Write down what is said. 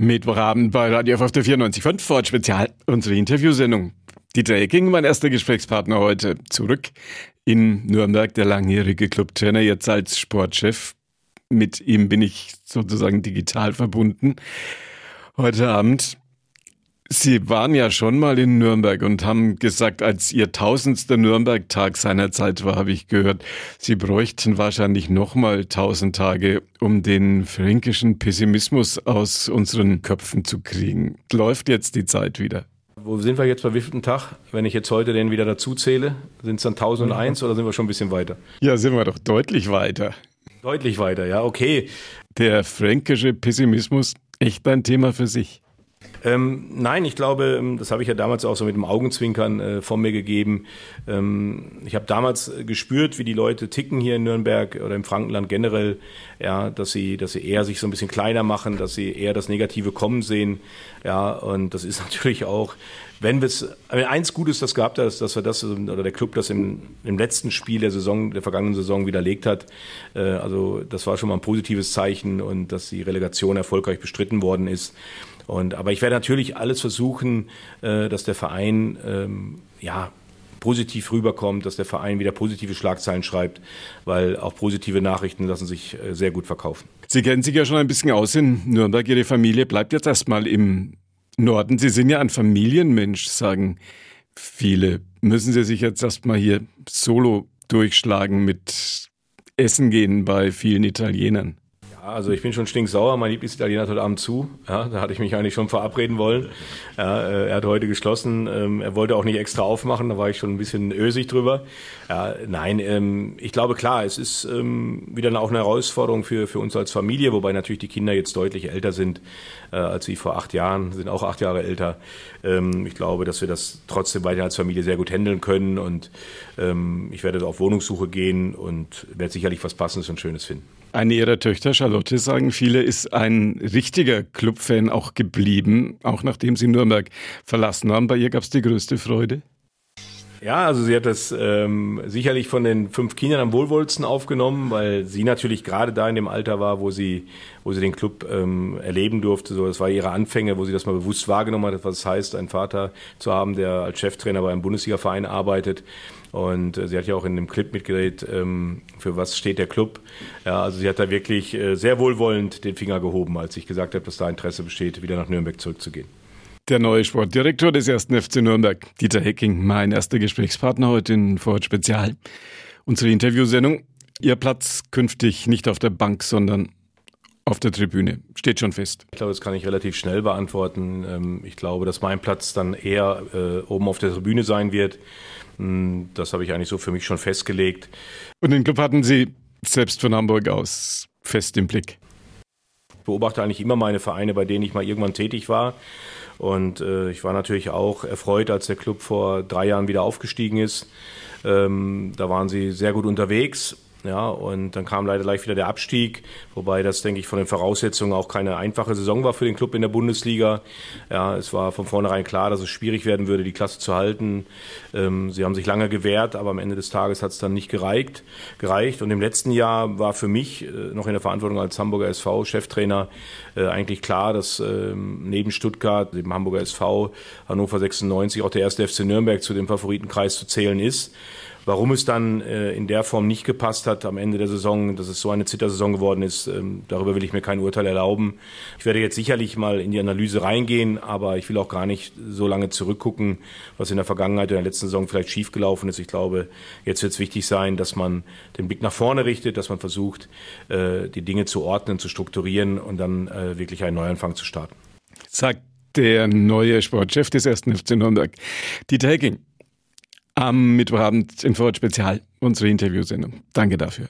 Mittwochabend bei Radio der 94.5 Ford Spezial, unsere Interviewsendung. Dieter Ecking, mein erster Gesprächspartner heute, zurück in Nürnberg, der langjährige Clubtrainer, jetzt als Sportchef. Mit ihm bin ich sozusagen digital verbunden. Heute Abend Sie waren ja schon mal in Nürnberg und haben gesagt, als Ihr tausendster Nürnberg-Tag seinerzeit war, habe ich gehört, Sie bräuchten wahrscheinlich nochmal tausend Tage, um den fränkischen Pessimismus aus unseren Köpfen zu kriegen. Läuft jetzt die Zeit wieder? Wo sind wir jetzt bei wievielten Tag? Wenn ich jetzt heute den wieder dazu zähle, sind es dann 1001 oder sind wir schon ein bisschen weiter? Ja, sind wir doch deutlich weiter. Deutlich weiter, ja, okay. Der fränkische Pessimismus, echt ein Thema für sich. Ähm, nein, ich glaube, ähm, das habe ich ja damals auch so mit dem Augenzwinkern äh, von mir gegeben. Ähm, ich habe damals gespürt, wie die Leute ticken hier in Nürnberg oder im Frankenland generell, ja, dass sie, dass sie eher sich so ein bisschen kleiner machen, dass sie eher das Negative kommen sehen. Ja, und das ist natürlich auch, wenn wir es, eins Gutes, das gehabt hat, dass wir das oder der Club das im, im letzten Spiel der Saison, der vergangenen Saison widerlegt hat. Äh, also das war schon mal ein positives Zeichen und dass die Relegation erfolgreich bestritten worden ist. Und, aber ich werde natürlich alles versuchen, äh, dass der Verein ähm, ja, positiv rüberkommt, dass der Verein wieder positive Schlagzeilen schreibt, weil auch positive Nachrichten lassen sich äh, sehr gut verkaufen. Sie kennen sich ja schon ein bisschen aus in Nürnberg. Ihre Familie bleibt jetzt erstmal im Norden. Sie sind ja ein Familienmensch, sagen viele. Müssen Sie sich jetzt erstmal hier solo durchschlagen mit Essen gehen bei vielen Italienern? Also ich bin schon stinksauer. Mein Lieblingsitaliener hat heute Abend zu. Ja, da hatte ich mich eigentlich schon verabreden wollen. Ja, äh, er hat heute geschlossen. Ähm, er wollte auch nicht extra aufmachen. Da war ich schon ein bisschen ösig drüber. Ja, nein, ähm, ich glaube klar, es ist ähm, wieder auch eine Herausforderung für, für uns als Familie, wobei natürlich die Kinder jetzt deutlich älter sind äh, als sie vor acht Jahren, sind auch acht Jahre älter. Ich glaube, dass wir das trotzdem weiter als Familie sehr gut handeln können und ich werde auf Wohnungssuche gehen und werde sicherlich was Passendes und Schönes finden. Eine ihrer Töchter, Charlotte, sagen viele, ist ein richtiger Clubfan auch geblieben, auch nachdem sie Nürnberg verlassen haben. Bei ihr gab es die größte Freude? Ja, also sie hat das ähm, sicherlich von den fünf Kindern am wohlwollsten aufgenommen, weil sie natürlich gerade da in dem Alter war, wo sie, wo sie den Club ähm, erleben durfte. So, das war ihre Anfänge, wo sie das mal bewusst wahrgenommen hat, was es heißt, einen Vater zu haben, der als Cheftrainer bei einem Bundesliga-Verein arbeitet. Und äh, sie hat ja auch in dem Clip mitgedreht, ähm, für was steht der Club. Ja, also sie hat da wirklich äh, sehr wohlwollend den Finger gehoben, als ich gesagt habe, dass da Interesse besteht, wieder nach Nürnberg zurückzugehen. Der neue Sportdirektor des ersten FC Nürnberg, Dieter Hecking, mein erster Gesprächspartner heute in Vorort Spezial. Unsere Interviewsendung. Ihr Platz künftig nicht auf der Bank, sondern auf der Tribüne. Steht schon fest. Ich glaube, das kann ich relativ schnell beantworten. Ähm, ich glaube, dass mein Platz dann eher äh, oben auf der Tribüne sein wird. Hm, das habe ich eigentlich so für mich schon festgelegt. Und den Club hatten Sie selbst von Hamburg aus fest im Blick? Ich beobachte eigentlich immer meine Vereine, bei denen ich mal irgendwann tätig war. Und äh, ich war natürlich auch erfreut, als der Club vor drei Jahren wieder aufgestiegen ist. Ähm, da waren sie sehr gut unterwegs ja, und dann kam leider gleich wieder der Abstieg, wobei das, denke ich, von den Voraussetzungen auch keine einfache Saison war für den Club in der Bundesliga. Ja, es war von vornherein klar, dass es schwierig werden würde, die Klasse zu halten. Ähm, sie haben sich lange gewehrt, aber am Ende des Tages hat es dann nicht gereicht, gereicht. Und im letzten Jahr war für mich äh, noch in der Verantwortung als Hamburger SV Cheftrainer äh, eigentlich klar, dass äh, neben Stuttgart, dem Hamburger SV, Hannover 96 auch der erste FC Nürnberg zu dem Favoritenkreis zu zählen ist. Warum es dann äh, in der Form nicht gepasst hat am Ende der Saison, dass es so eine Zittersaison geworden ist, ähm, darüber will ich mir kein Urteil erlauben. Ich werde jetzt sicherlich mal in die Analyse reingehen, aber ich will auch gar nicht so lange zurückgucken, was in der Vergangenheit, in der letzten Saison vielleicht schiefgelaufen ist. Ich glaube, jetzt wird es wichtig sein, dass man den Blick nach vorne richtet, dass man versucht, äh, die Dinge zu ordnen, zu strukturieren und dann äh, wirklich einen Neuanfang zu starten. Sagt der neue Sportchef des 1. FC Nürnberg, Dieter Hecking am Mittwochabend im Vorort Spezial unsere Interviewsendung. Danke dafür.